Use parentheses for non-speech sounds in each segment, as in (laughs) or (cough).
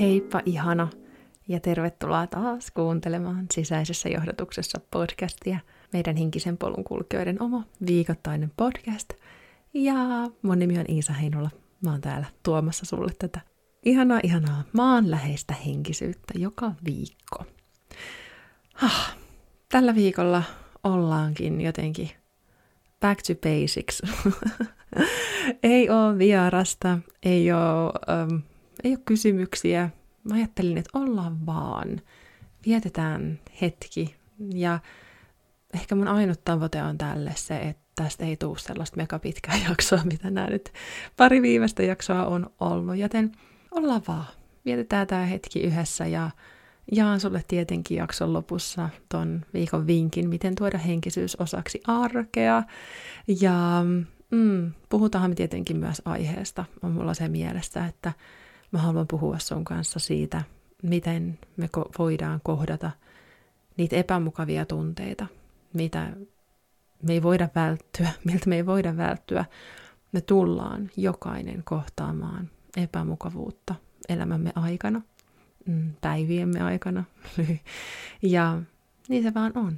Heippa ihana ja tervetuloa taas kuuntelemaan sisäisessä johdatuksessa podcastia, meidän hinkisen polun kulkijoiden oma viikoittainen podcast. Ja mun nimi on Iisa Heinola. Mä oon täällä tuomassa sulle tätä ihanaa, ihanaa maanläheistä henkisyyttä joka viikko. Ah, tällä viikolla ollaankin jotenkin back to basics. (laughs) ei ole vierasta, ei ole, um, ei ole kysymyksiä. Mä ajattelin, että ollaan vaan. Vietetään hetki. Ja ehkä mun ainut tavoite on tälle se, että tästä ei tule sellaista mega pitkää (laughs) jaksoa, mitä nämä nyt pari viimeistä jaksoa on ollut. Joten ollaan vaan. Vietetään tämä hetki yhdessä ja jaan sulle tietenkin jakson lopussa ton viikon vinkin, miten tuoda henkisyys osaksi arkea. Ja mm, puhutaan tietenkin myös aiheesta. On mulla se mielessä, että mä haluan puhua sun kanssa siitä, miten me ko- voidaan kohdata niitä epämukavia tunteita, mitä me ei voida välttyä, (laughs) miltä me ei voida välttyä. Me tullaan jokainen kohtaamaan epämukavuutta elämämme aikana, mm, päiviemme aikana. (laughs) ja niin se vaan on.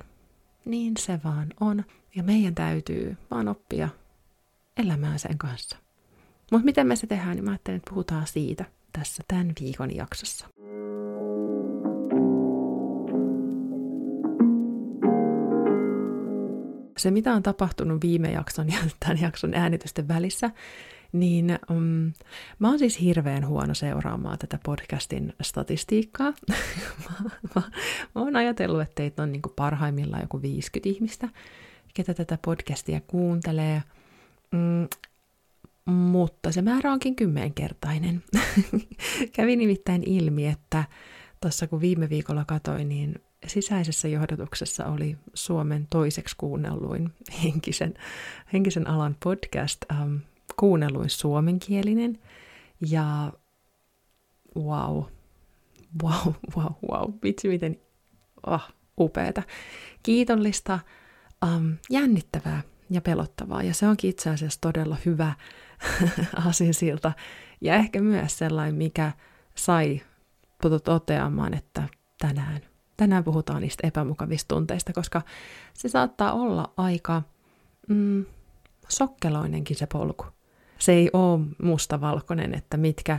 Niin se vaan on. Ja meidän täytyy vaan oppia elämään sen kanssa. Mutta miten me se tehdään, niin mä ajattelin, että puhutaan siitä tässä tämän viikon jaksossa. Se, mitä on tapahtunut viime jakson ja (laughs) tämän jakson äänitysten välissä, niin um, mä oon siis hirveän huono seuraamaan tätä podcastin statistiikkaa. (laughs) mä, mä, mä oon ajatellut, että teitä on niin parhaimmillaan joku 50 ihmistä, ketä tätä podcastia kuuntelee. Mm, mutta se määrä onkin kymmenkertainen. (laughs) Kävi nimittäin ilmi, että tuossa kun viime viikolla katoin, niin sisäisessä johdatuksessa oli Suomen toiseksi kuunnelluin henkisen, henkisen alan podcast, ähm, kuunnelluin suomenkielinen. Ja wow, wow, wow, wow, vitsi miten oh, upeeta. Kiitollista, um, jännittävää ja pelottavaa. Ja se onkin itse asiassa todella hyvä (laughs) asinsilta. Ja ehkä myös sellainen, mikä sai toteamaan, että tänään, tänään puhutaan niistä epämukavista tunteista, koska se saattaa olla aika mm, sokkeloinenkin se polku. Se ei ole mustavalkoinen, että mitkä,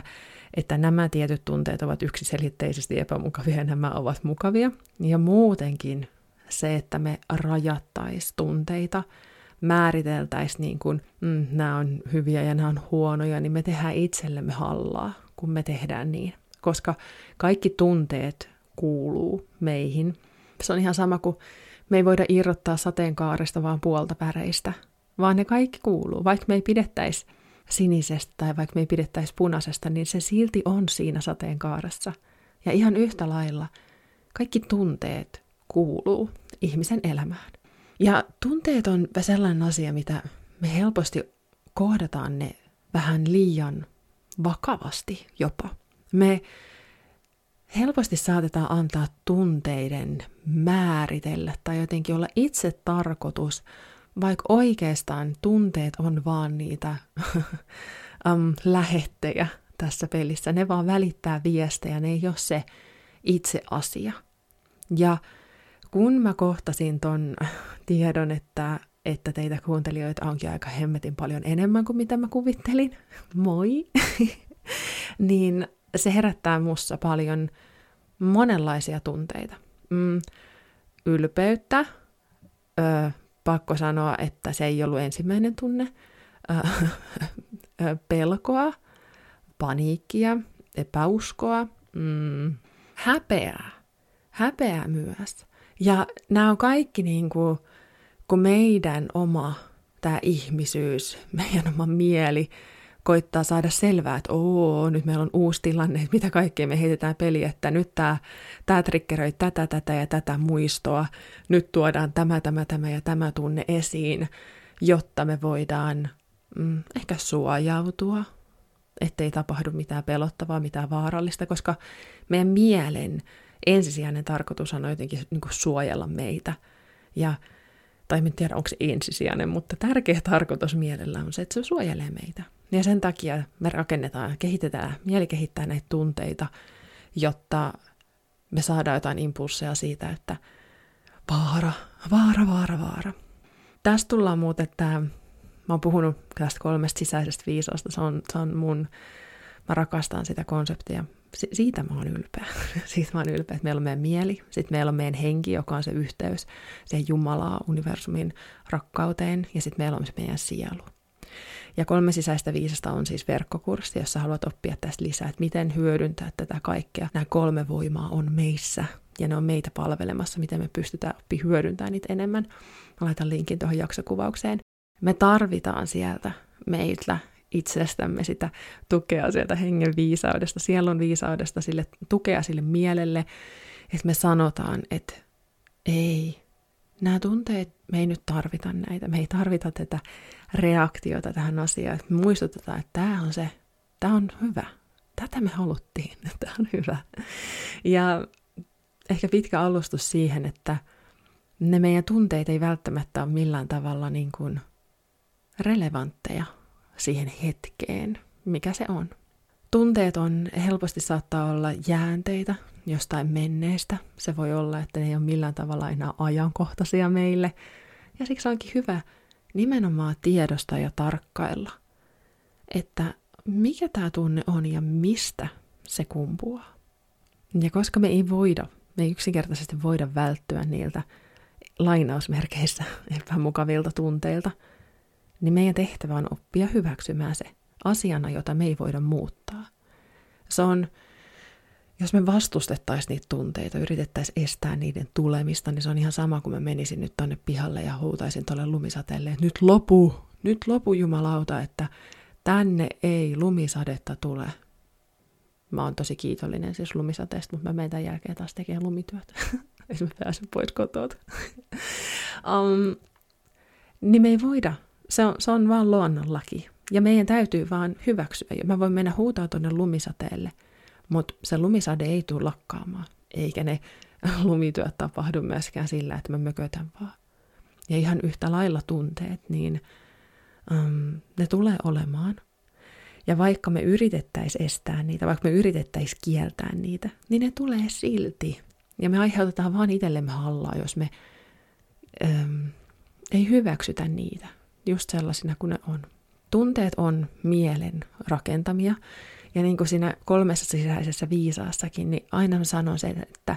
että nämä tietyt tunteet ovat yksiselitteisesti epämukavia ja nämä ovat mukavia. Ja muutenkin se, että me rajattaisiin tunteita, määriteltäisiin niin kuin, mm, nämä on hyviä ja nämä on huonoja, niin me tehdään itsellemme hallaa, kun me tehdään niin. Koska kaikki tunteet kuuluu meihin. Se on ihan sama kuin me ei voida irrottaa sateenkaaresta vaan puolta päreistä, vaan ne kaikki kuuluu. Vaikka me ei pidettäisi sinisestä tai vaikka me ei pidettäisi punaisesta, niin se silti on siinä sateenkaaressa. Ja ihan yhtä lailla kaikki tunteet kuuluu ihmisen elämään. Ja tunteet on sellainen asia, mitä me helposti kohdataan ne vähän liian vakavasti jopa. Me helposti saatetaan antaa tunteiden määritellä tai jotenkin olla itse tarkoitus, vaikka oikeastaan tunteet on vaan niitä (laughs) um, lähettejä tässä pelissä. Ne vaan välittää viestejä, ne ei ole se itse asia. Ja kun mä kohtasin ton (laughs) tiedon, että, että teitä kuuntelijoita onkin aika hemmetin paljon enemmän kuin mitä mä kuvittelin, (laughs) moi, (laughs) niin se herättää mussa paljon monenlaisia tunteita. Mm, ylpeyttä, ö, pakko sanoa, että se ei ollut ensimmäinen tunne, ö, ö, pelkoa, paniikkia, epäuskoa, mm, häpeää, häpeää myös. Ja nämä on kaikki niin kuin, kun meidän oma tämä ihmisyys, meidän oma mieli koittaa saada selvää, että oo, nyt meillä on uusi tilanne, että mitä kaikkea me heitetään peliä, että nyt tämä, tämä triggeröi tätä, tätä ja tätä muistoa, nyt tuodaan tämä, tämä, tämä ja tämä tunne esiin, jotta me voidaan mm, ehkä suojautua, ettei tapahdu mitään pelottavaa, mitään vaarallista, koska meidän mielen ensisijainen tarkoitus on jotenkin niin kuin suojella meitä. Ja, tai en tiedä, onko se ensisijainen, mutta tärkeä tarkoitus mielellä on se, että se suojelee meitä. Ja sen takia me rakennetaan, kehitetään, mieli kehittää näitä tunteita, jotta me saadaan jotain impulseja siitä, että vaara, vaara, vaara, vaara. Tästä tullaan muuten, että mä oon puhunut tästä kolmesta sisäisestä viisausta, se on, se on mun, mä rakastan sitä konseptia. Si- siitä mä oon ylpeä. (laughs) siitä mä oon ylpeä, että meillä on meidän mieli, sitten meillä on meidän henki, joka on se yhteys siihen Jumalaa, universumin rakkauteen, ja sitten meillä on meidän sielu. Ja kolme sisäistä viisasta on siis verkkokurssi, jossa haluat oppia tästä lisää, että miten hyödyntää tätä kaikkea. Nämä kolme voimaa on meissä ja ne on meitä palvelemassa, miten me pystytään oppi hyödyntämään niitä enemmän. Mä laitan linkin tuohon jaksokuvaukseen. Me tarvitaan sieltä meiltä itsestämme sitä tukea sieltä hengen viisaudesta, sielun viisaudesta, sille tukea sille mielelle, että me sanotaan, että ei, nämä tunteet, me ei nyt tarvita näitä, me ei tarvita tätä reaktiota tähän asiaan, että me muistutetaan, että tämä on se, tämä on hyvä, tätä me haluttiin, tämä on hyvä. Ja ehkä pitkä alustus siihen, että ne meidän tunteet ei välttämättä ole millään tavalla niin kuin relevantteja siihen hetkeen, mikä se on. Tunteet on, helposti saattaa olla jäänteitä jostain menneestä. Se voi olla, että ne ei ole millään tavalla enää ajankohtaisia meille. Ja siksi onkin hyvä nimenomaan tiedosta ja tarkkailla, että mikä tämä tunne on ja mistä se kumpuaa. Ja koska me ei voida, me ei yksinkertaisesti voida välttyä niiltä lainausmerkeissä (laughs) epämukavilta tunteilta, niin meidän tehtävä on oppia hyväksymään se asiana, jota me ei voida muuttaa. Se on, jos me vastustettaisiin niitä tunteita, yritettäisiin estää niiden tulemista, niin se on ihan sama kuin mä menisin nyt tonne pihalle ja huutaisin tuolle lumisateelle, että nyt lopu, nyt lopu jumalauta, että tänne ei lumisadetta tule. Mä oon tosi kiitollinen siis lumisateesta, mutta mä menen tämän jälkeen taas tekemään lumityötä. (laughs) Ei mä pääse pois kotoa. (laughs) um, niin me ei voida. Se on, se on vaan luonnonlaki. Ja meidän täytyy vaan hyväksyä. Mä voin mennä huutaa tuonne lumisateelle, mutta se lumisade ei tule lakkaamaan. Eikä ne (laughs) lumityöt tapahdu myöskään sillä, että mä mökötän vaan. Ja ihan yhtä lailla tunteet, niin um, ne tulee olemaan – ja vaikka me yritettäisiin estää niitä, vaikka me yritettäisiin kieltää niitä, niin ne tulee silti. Ja me aiheutetaan vaan itsellemme hallaa, jos me äm, ei hyväksytä niitä just sellaisina kuin ne on. Tunteet on mielen rakentamia. Ja niin kuin siinä kolmessa sisäisessä viisaassakin, niin aina mä sanon sen, että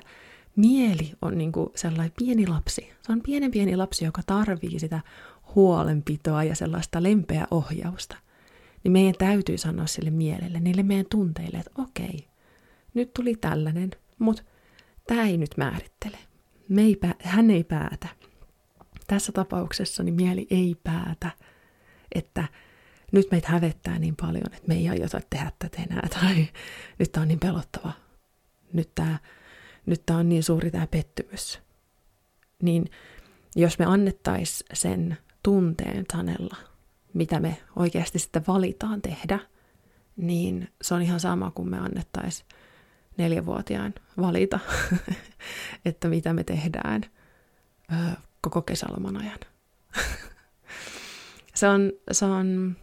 mieli on niin kuin sellainen pieni lapsi. Se on pienen pieni lapsi, joka tarvii sitä huolenpitoa ja sellaista lempeä ohjausta niin meidän täytyy sanoa sille mielelle, niille meidän tunteille, että okei, nyt tuli tällainen, mutta tämä ei nyt määrittele. Me ei pää- hän ei päätä. Tässä tapauksessa niin mieli ei päätä, että nyt meitä hävettää niin paljon, että me ei aiota tehdä tätä enää, tai nyt tämä on niin pelottava. Nyt tämä, nyt tämä on niin suuri tämä pettymys. Niin jos me annettaisiin sen tunteen sanella, mitä me oikeasti sitten valitaan tehdä, niin se on ihan sama kuin me annettaisiin neljävuotiaan valita, (laughs) että mitä me tehdään koko kesäloman ajan. (laughs) se, on, se on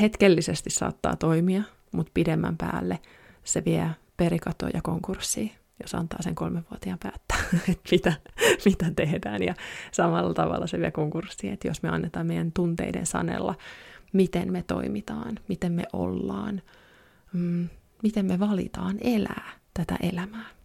hetkellisesti saattaa toimia, mutta pidemmän päälle se vie perikatoa ja konkurssiin jos antaa sen kolmenvuotiaan päättää, (laughs) että mitä, mitä tehdään. Ja samalla tavalla se vie konkurssiin, että jos me annetaan meidän tunteiden sanella, miten me toimitaan, miten me ollaan, mm, miten me valitaan elää tätä elämää.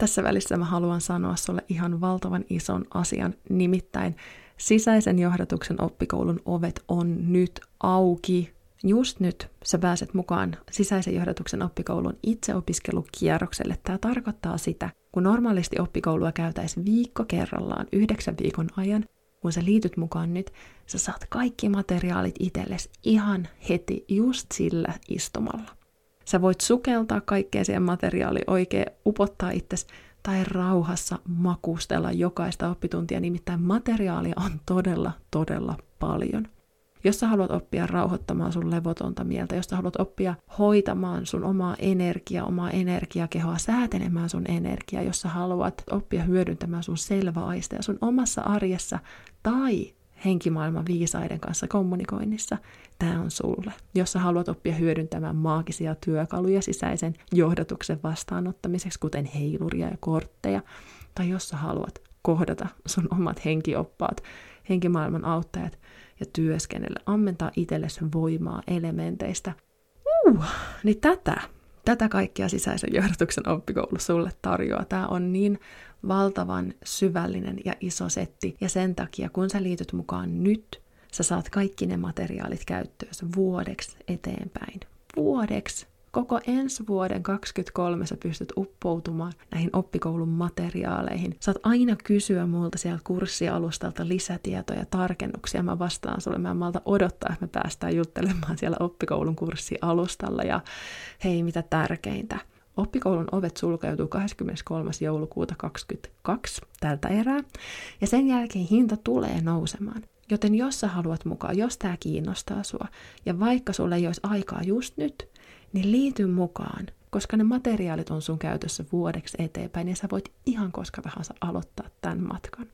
Tässä välissä mä haluan sanoa sulle ihan valtavan ison asian, nimittäin Sisäisen johdatuksen oppikoulun ovet on nyt auki. Just nyt sä pääset mukaan sisäisen johdatuksen oppikoulun itseopiskelukierrokselle. Tämä tarkoittaa sitä, kun normaalisti oppikoulua käytäisi viikko kerrallaan yhdeksän viikon ajan, kun sä liityt mukaan nyt, sä saat kaikki materiaalit itsellesi ihan heti just sillä istumalla. Sä voit sukeltaa kaikkea siihen materiaaliin oikein, upottaa itsesi tai rauhassa makustella jokaista oppituntia, nimittäin materiaalia on todella, todella paljon. Jos sä haluat oppia rauhoittamaan sun levotonta mieltä, jos sä haluat oppia hoitamaan sun omaa energiaa, omaa energiakehoa, säätelemään sun energiaa, jos sä haluat oppia hyödyntämään sun selväaisteja sun omassa arjessa, tai henkimaailman viisaiden kanssa kommunikoinnissa, tämä on sulle. Jos sä haluat oppia hyödyntämään maagisia työkaluja sisäisen johdatuksen vastaanottamiseksi, kuten heiluria ja kortteja, tai jos sä haluat kohdata sun omat henkioppaat, henkimaailman auttajat ja työskennellä, ammentaa itsellesi voimaa elementeistä. Uh, niin tätä, tätä kaikkia sisäisen johdatuksen oppikoulu sulle tarjoaa. Tämä on niin valtavan syvällinen ja iso setti, ja sen takia kun sä liityt mukaan nyt, sä saat kaikki ne materiaalit käyttöön vuodeksi eteenpäin. Vuodeksi! Koko ensi vuoden 23 sä pystyt uppoutumaan näihin oppikoulun materiaaleihin. Saat aina kysyä multa sieltä kurssialustalta lisätietoja ja tarkennuksia. Mä vastaan sulle, mä en malta odottaa, että me päästään juttelemaan siellä oppikoulun kurssialustalla. Ja hei, mitä tärkeintä, Oppikoulun ovet sulkeutuu 23. joulukuuta 2022 tältä erää, ja sen jälkeen hinta tulee nousemaan. Joten jos sä haluat mukaan, jos tämä kiinnostaa sua, ja vaikka sulle ei olisi aikaa just nyt, niin liity mukaan, koska ne materiaalit on sun käytössä vuodeksi eteenpäin, ja sä voit ihan koska tahansa aloittaa tämän matkan.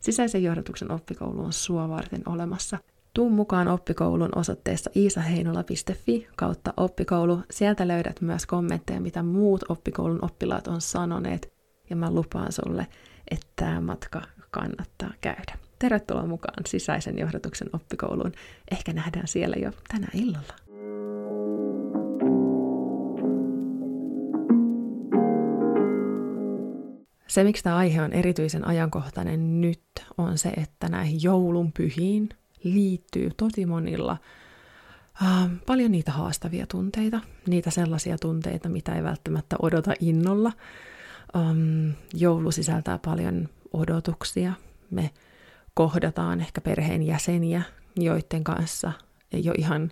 Sisäisen johdatuksen oppikoulu on sua varten olemassa, Tuu mukaan oppikoulun osoitteessa iisaheinola.fi kautta oppikoulu. Sieltä löydät myös kommentteja, mitä muut oppikoulun oppilaat on sanoneet. Ja mä lupaan sulle, että tämä matka kannattaa käydä. Tervetuloa mukaan sisäisen johdatuksen oppikouluun. Ehkä nähdään siellä jo tänä illalla. Se, miksi tämä aihe on erityisen ajankohtainen nyt, on se, että näihin joulun pyhiin – liittyy tosi monilla äh, paljon niitä haastavia tunteita, niitä sellaisia tunteita, mitä ei välttämättä odota innolla. Um, joulu sisältää paljon odotuksia. Me kohdataan ehkä perheen jäseniä, joiden kanssa ei ole ihan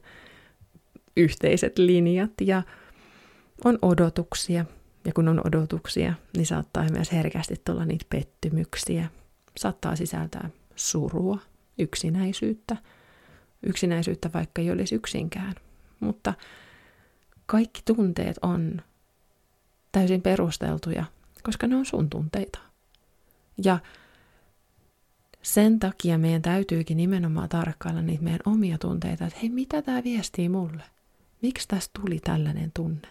yhteiset linjat ja on odotuksia. Ja kun on odotuksia, niin saattaa myös herkästi tulla niitä pettymyksiä. Saattaa sisältää surua, yksinäisyyttä, yksinäisyyttä vaikka ei olisi yksinkään. Mutta kaikki tunteet on täysin perusteltuja, koska ne on sun tunteita. Ja sen takia meidän täytyykin nimenomaan tarkkailla niitä meidän omia tunteita, että hei, mitä tämä viestii mulle? Miksi tästä tuli tällainen tunne?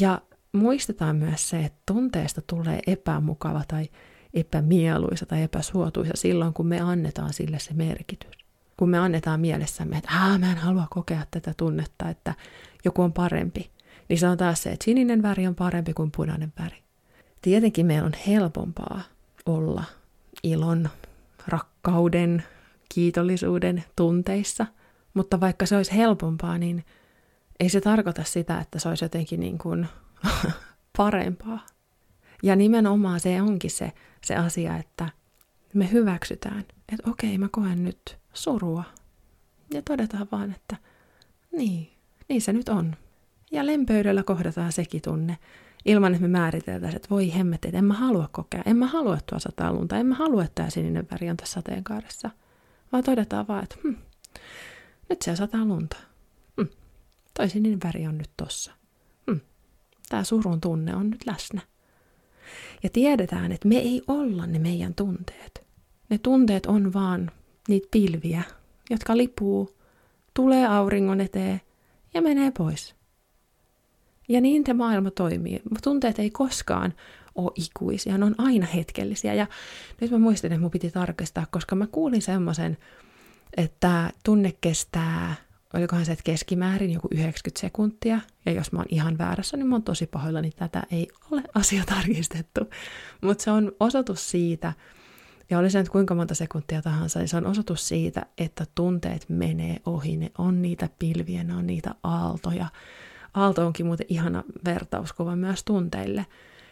Ja muistetaan myös se, että tunteesta tulee epämukava tai epämieluisa tai epäsuotuisa silloin, kun me annetaan sille se merkitys. Kun me annetaan mielessämme, että Aa, mä en halua kokea tätä tunnetta, että joku on parempi, niin on taas se, että sininen väri on parempi kuin punainen väri. Tietenkin meidän on helpompaa olla ilon, rakkauden, kiitollisuuden tunteissa, mutta vaikka se olisi helpompaa, niin ei se tarkoita sitä, että se olisi jotenkin niin kuin (laughs) parempaa. Ja nimenomaan se onkin se se asia, että me hyväksytään, että okei, mä koen nyt surua. Ja todetaan vaan, että niin, niin se nyt on. Ja lempöydellä kohdataan sekin tunne, ilman että me määriteltäisiin, että voi hemmet, että en mä halua kokea, en mä halua tuo sataa lunta, en mä halua, että tämä sininen väri on tässä sateenkaaressa. Vaan todetaan vaan, että hm, nyt se sataa lunta. Hm, toi sininen väri on nyt tossa. Hm, tämä surun tunne on nyt läsnä. Ja tiedetään, että me ei olla ne meidän tunteet. Ne tunteet on vaan niitä pilviä, jotka lipuu, tulee auringon eteen ja menee pois. Ja niin te maailma toimii. Tunteet ei koskaan ole ikuisia, ne on aina hetkellisiä. Ja nyt mä muistin, että mun piti tarkistaa, koska mä kuulin semmoisen, että tunne kestää olikohan se, että keskimäärin joku 90 sekuntia, ja jos mä oon ihan väärässä, niin mä oon tosi pahoilla, niin tätä ei ole (laughs) asia tarkistettu. Mutta se on osoitus siitä, ja oli se nyt kuinka monta sekuntia tahansa, niin se on osoitus siitä, että tunteet menee ohi, ne on niitä pilviä, ne on niitä aaltoja. Aalto onkin muuten ihana vertauskuva myös tunteille.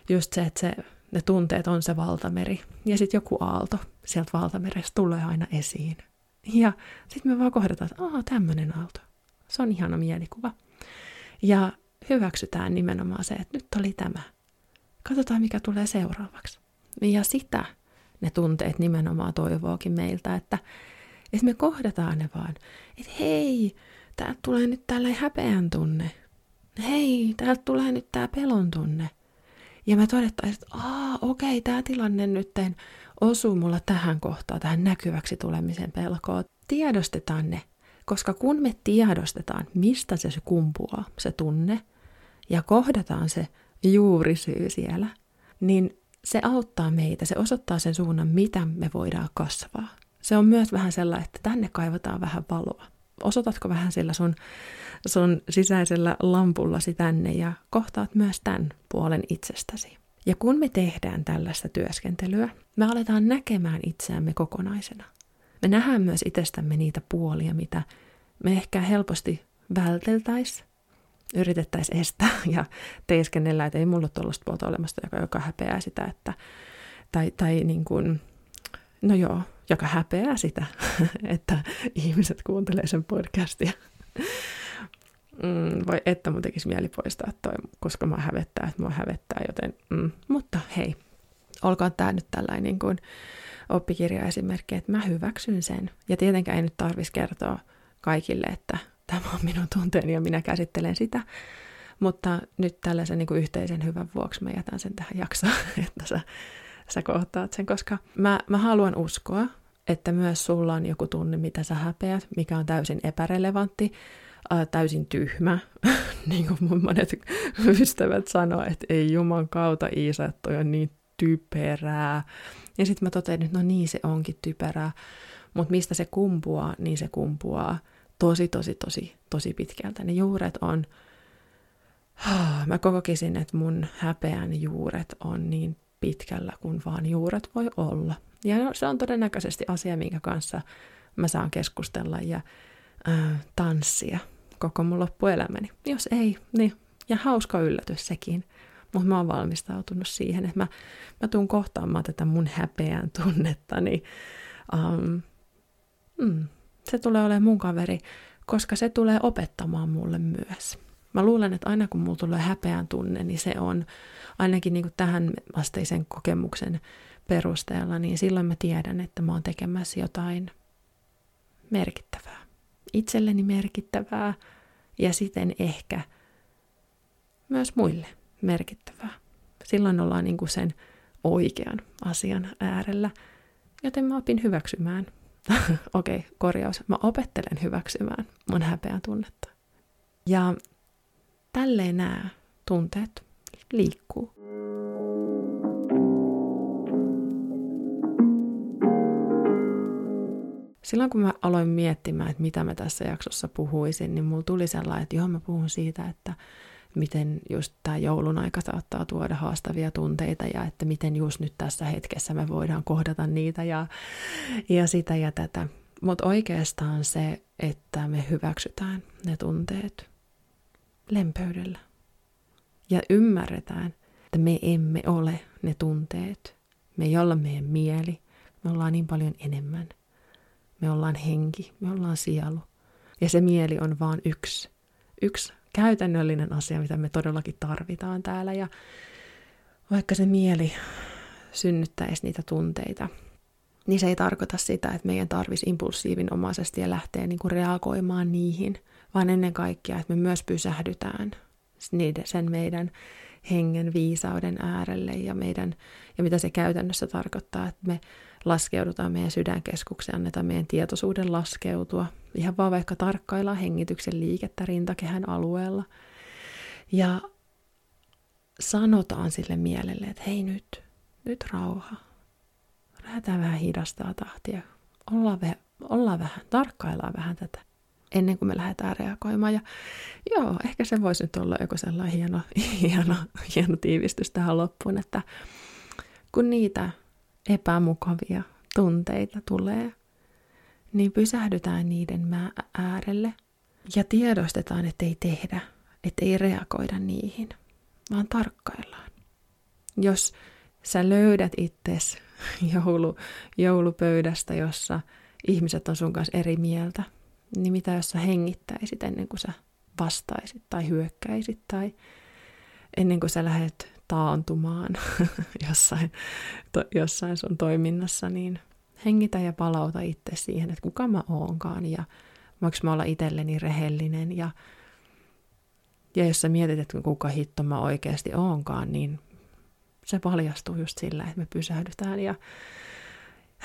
Just se, että se, ne tunteet on se valtameri, ja sitten joku aalto sieltä valtamerestä tulee aina esiin. Ja sitten me vaan kohdataan, että aah, tämmöinen aalto. Se on ihana mielikuva. Ja hyväksytään nimenomaan se, että nyt oli tämä. Katsotaan, mikä tulee seuraavaksi. Ja sitä ne tunteet nimenomaan toivookin meiltä, että, että me kohdataan ne vaan. Että hei, täältä tulee nyt tällainen häpeän tunne. Hei, täältä tulee nyt tämä pelon tunne. Ja me todettaisiin, että okei, okay, tämä tilanne nyt osuu mulla tähän kohtaan, tähän näkyväksi tulemisen pelkoon. Tiedostetaan ne, koska kun me tiedostetaan, mistä se, kumpuaa, se tunne, ja kohdataan se juurisyy siellä, niin se auttaa meitä, se osoittaa sen suunnan, mitä me voidaan kasvaa. Se on myös vähän sellainen, että tänne kaivataan vähän valoa. Osoitatko vähän sillä sun, sun sisäisellä lampullasi tänne ja kohtaat myös tämän puolen itsestäsi. Ja kun me tehdään tällaista työskentelyä, me aletaan näkemään itseämme kokonaisena. Me nähdään myös itsestämme niitä puolia, mitä me ehkä helposti välteltäisiin, yritettäisiin estää (laughs) ja teiskennellä, että ei mulla tuollaista puolta olemasta, joka, joka häpeää sitä, että, tai, tai niin kuin, no joo, joka häpeää sitä, (laughs) että ihmiset kuuntelee sen podcastia. Mm, voi että mun tekisi mieli poistaa toi, koska mä hävettää, että mua hävettää, joten, mm, mutta hei, olkoon tämä nyt tällainen niin kuin oppikirjaesimerkki, että mä hyväksyn sen. Ja tietenkään ei nyt tarvitsisi kertoa kaikille, että tämä on minun tunteeni ja minä käsittelen sitä. Mutta nyt tällaisen niin kuin yhteisen hyvän vuoksi mä jätän sen tähän jaksoon, (laughs) että sä, sä kohtaat sen, koska mä, mä haluan uskoa, että myös sulla on joku tunne, mitä sä häpeät, mikä on täysin epärelevantti, ää, täysin tyhmä, (laughs) niin kuin mun monet (laughs) ystävät sanoo, että ei juman kautta Iisa, toi on niin typerää. Ja sitten mä totean, että no niin, se onkin typerää. Mutta mistä se kumpuaa, niin se kumpuaa tosi, tosi, tosi, tosi pitkältä. Ne juuret on, (sighs) mä kokisin, että mun häpeän juuret on niin pitkällä kuin vaan juuret voi olla. Ja se on todennäköisesti asia, minkä kanssa mä saan keskustella ja äh, tanssia koko mun loppuelämäni. Jos ei, niin ja hauska yllätys sekin. Mutta mä oon valmistautunut siihen, että mä, mä tuun kohtaamaan tätä mun häpeän tunnetta, niin um, mm, se tulee olemaan mun kaveri, koska se tulee opettamaan mulle myös. Mä luulen, että aina kun mulla tulee häpeän tunne, niin se on ainakin niin tähän asteisen kokemuksen perusteella, niin silloin mä tiedän, että mä oon tekemässä jotain merkittävää. Itselleni merkittävää ja siten ehkä myös muille merkittävää. Silloin ollaan niin kuin sen oikean asian äärellä, joten mä opin hyväksymään. (laughs) Okei, okay, korjaus. Mä opettelen hyväksymään mun häpeän tunnetta. Ja tälleen nämä tunteet liikkuu. Silloin kun mä aloin miettimään, että mitä mä tässä jaksossa puhuisin, niin mulla tuli sellainen, että joo mä puhun siitä, että miten just tämä joulun aika saattaa tuoda haastavia tunteita ja että miten just nyt tässä hetkessä me voidaan kohdata niitä ja, ja sitä ja tätä. Mutta oikeastaan se, että me hyväksytään ne tunteet lempöydellä ja ymmärretään, että me emme ole ne tunteet. Me ei olla meidän mieli, me ollaan niin paljon enemmän. Me ollaan henki, me ollaan sielu. Ja se mieli on vaan yksi, yksi käytännöllinen asia, mitä me todellakin tarvitaan täällä. Ja vaikka se mieli synnyttäisi niitä tunteita, niin se ei tarkoita sitä, että meidän tarvitsisi impulsiivinomaisesti ja lähteä niin kuin reagoimaan niihin, vaan ennen kaikkea, että me myös pysähdytään sen meidän hengen viisauden äärelle ja, meidän, ja mitä se käytännössä tarkoittaa, että me laskeudutaan meidän sydänkeskukseen, annetaan meidän tietoisuuden laskeutua. Ihan vaan vaikka tarkkaillaan hengityksen liikettä rintakehän alueella. Ja sanotaan sille mielelle, että hei nyt, nyt rauha. Lähdetään vähän hidastaa tahtia. Ollaan, ve- ollaan vähän, tarkkaillaan vähän tätä ennen kuin me lähdetään reagoimaan. Ja joo, ehkä se voisi nyt olla joku sellainen hieno, (laughs) hieno, hieno tiivistys tähän loppuun, että kun niitä epämukavia tunteita tulee, niin pysähdytään niiden äärelle ja tiedostetaan, että ei tehdä, että ei reagoida niihin, vaan tarkkaillaan. Jos sä löydät itses (laughs) joulu, joulupöydästä, jossa ihmiset on sun kanssa eri mieltä, niin mitä jos sä hengittäisit ennen kuin sä vastaisit tai hyökkäisit tai ennen kuin sä lähdet taantumaan (laughs) jossain, to, jossain sun toiminnassa, niin hengitä ja palauta itse siihen, että kuka mä oonkaan ja voinko mä olla itselleni rehellinen ja, ja jos sä mietit, että kuka hitto mä oikeasti oonkaan, niin se paljastuu just sillä, että me pysähdytään ja (sighs)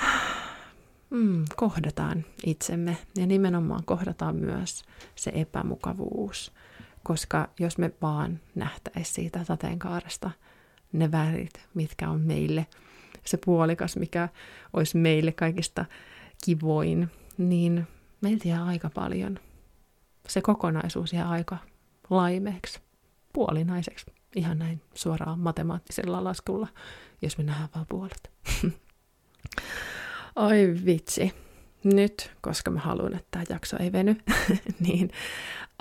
mm, kohdataan itsemme ja nimenomaan kohdataan myös se epämukavuus. Koska jos me vaan nähtäisiin siitä sateenkaaresta ne värit, mitkä on meille se puolikas, mikä olisi meille kaikista kivoin, niin meiltä jää aika paljon. Se kokonaisuus jää aika laimeeksi, puolinaiseksi, ihan näin suoraan matemaattisella laskulla, jos me nähdään vaan puolet. (laughs) Oi vitsi. Nyt, koska mä haluan, että tämä jakso ei veny, (laughs) niin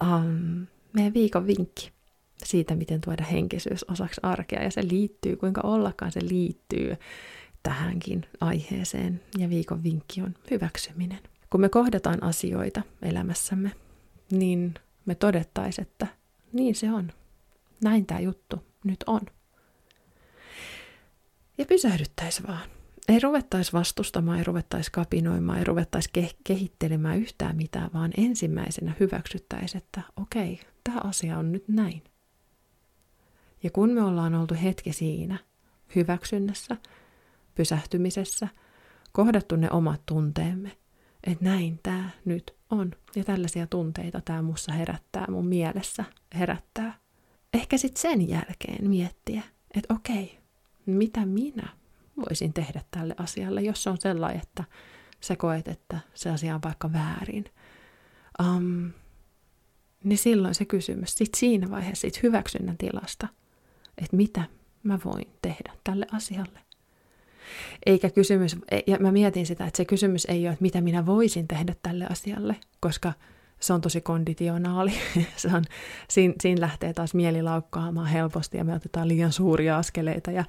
um, meidän viikon vinkki siitä, miten tuoda henkisyys osaksi arkea. Ja se liittyy, kuinka ollakaan se liittyy tähänkin aiheeseen. Ja viikon vinkki on hyväksyminen. Kun me kohdataan asioita elämässämme, niin me todettaisiin, että niin se on. Näin tämä juttu nyt on. Ja pysähdyttäisi vaan. Ei ruvettaisi vastustamaan, ei ruvettaisi kapinoimaan, ei ruvettaisi ke- kehittelemään yhtään mitään, vaan ensimmäisenä hyväksyttäisiin, että okei, tämä asia on nyt näin. Ja kun me ollaan oltu hetki siinä, hyväksynnässä, pysähtymisessä, kohdattu ne omat tunteemme, että näin tämä nyt on. Ja tällaisia tunteita tämä mussa herättää, mun mielessä herättää. Ehkä sitten sen jälkeen miettiä, että okei, mitä minä voisin tehdä tälle asialle, jos se on sellainen, että sä koet, että se asia on vaikka väärin. Um, niin silloin se kysymys, sit siinä vaiheessa siitä hyväksynnän tilasta, että mitä mä voin tehdä tälle asialle. Eikä kysymys, ja mä mietin sitä, että se kysymys ei ole, että mitä minä voisin tehdä tälle asialle, koska se on tosi konditionaali. (laughs) se on, siinä, siinä lähtee taas mieli laukkaamaan helposti ja me otetaan liian suuria askeleita ja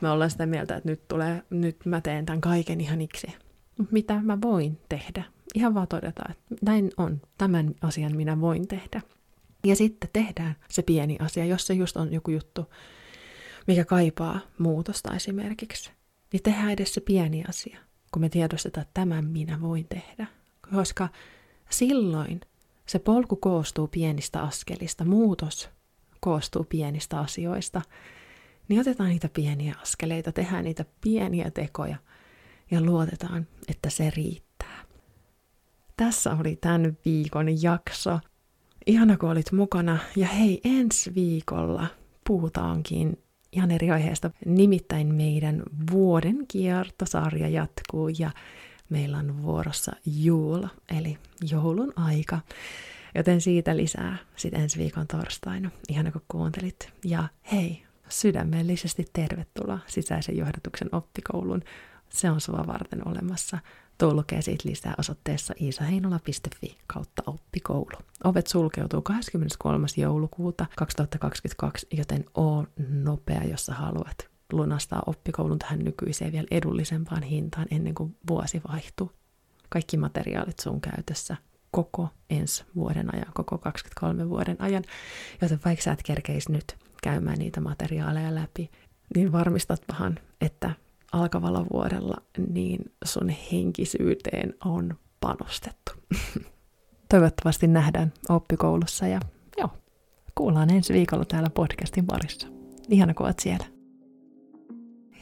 me ollaan sitä mieltä, että nyt, tulee, nyt mä teen tämän kaiken ihaniksi. Mitä mä voin tehdä? Ihan vaan todeta, että näin on, tämän asian minä voin tehdä. Ja sitten tehdään se pieni asia, jos se just on joku juttu, mikä kaipaa muutosta esimerkiksi, niin tehdään edes se pieni asia, kun me tiedostetaan, että tämän minä voin tehdä. Koska silloin se polku koostuu pienistä askelista, muutos koostuu pienistä asioista, niin otetaan niitä pieniä askeleita, tehdään niitä pieniä tekoja ja luotetaan, että se riittää. Tässä oli tämän viikon jakso. Ihana, kun olit mukana. Ja hei, ensi viikolla puhutaankin ihan eri aiheesta. Nimittäin meidän vuoden kiertosarja jatkuu ja meillä on vuorossa juula, eli joulun aika. Joten siitä lisää sitten ensi viikon torstaina. Ihana kun kuuntelit. Ja hei, sydämellisesti tervetuloa sisäisen johdatuksen oppikouluun. Se on sua varten olemassa. Tuo lukee siitä lisää osoitteessa iisaheinola.fi kautta oppikoulu. Ovet sulkeutuu 23. joulukuuta 2022, joten oo nopea, jos sä haluat lunastaa oppikoulun tähän nykyiseen vielä edullisempaan hintaan ennen kuin vuosi vaihtuu. Kaikki materiaalit sun käytössä koko ensi vuoden ajan, koko 23 vuoden ajan, joten vaikka sä et kerkeisi nyt käymään niitä materiaaleja läpi, niin varmistatpahan, että alkavalla vuodella niin sun henkisyyteen on panostettu. (laughs) Toivottavasti nähdään oppikoulussa ja joo, kuullaan ensi viikolla täällä podcastin parissa. Ihana kun oot siellä.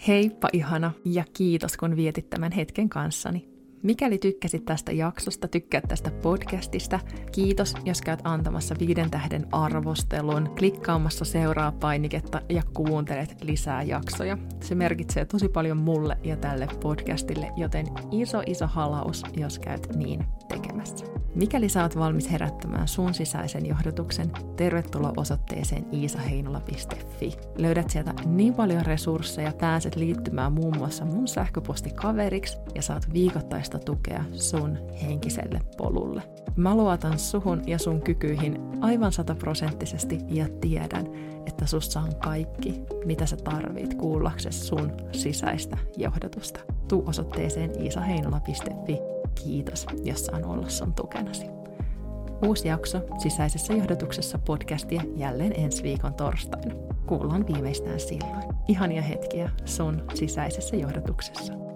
Heippa ihana ja kiitos kun vietit tämän hetken kanssani. Mikäli tykkäsit tästä jaksosta, tykkäät tästä podcastista, kiitos, jos käyt antamassa viiden tähden arvostelun, klikkaamassa seuraa painiketta ja kuuntelet lisää jaksoja. Se merkitsee tosi paljon mulle ja tälle podcastille, joten iso iso halaus, jos käyt niin tekemässä. Mikäli oot valmis herättämään sun sisäisen johdotuksen, tervetuloa osoitteeseen iisaheinola.fi. Löydät sieltä niin paljon resursseja, pääset liittymään muun muassa mun sähköpostikaveriksi ja saat viikoittaista tukea sun henkiselle polulle. Mä luotan suhun ja sun kykyihin aivan sataprosenttisesti ja tiedän, että sussa on kaikki, mitä sä tarvit kuullaksesi sun sisäistä johdotusta. Tuu osoitteeseen iisaheinola.fi Kiitos, jos saan olla sun tukenasi. Uusi jakso sisäisessä johdotuksessa podcastia jälleen ensi viikon torstaina. Kuullaan viimeistään silloin. Ihania hetkiä sun sisäisessä johdotuksessa.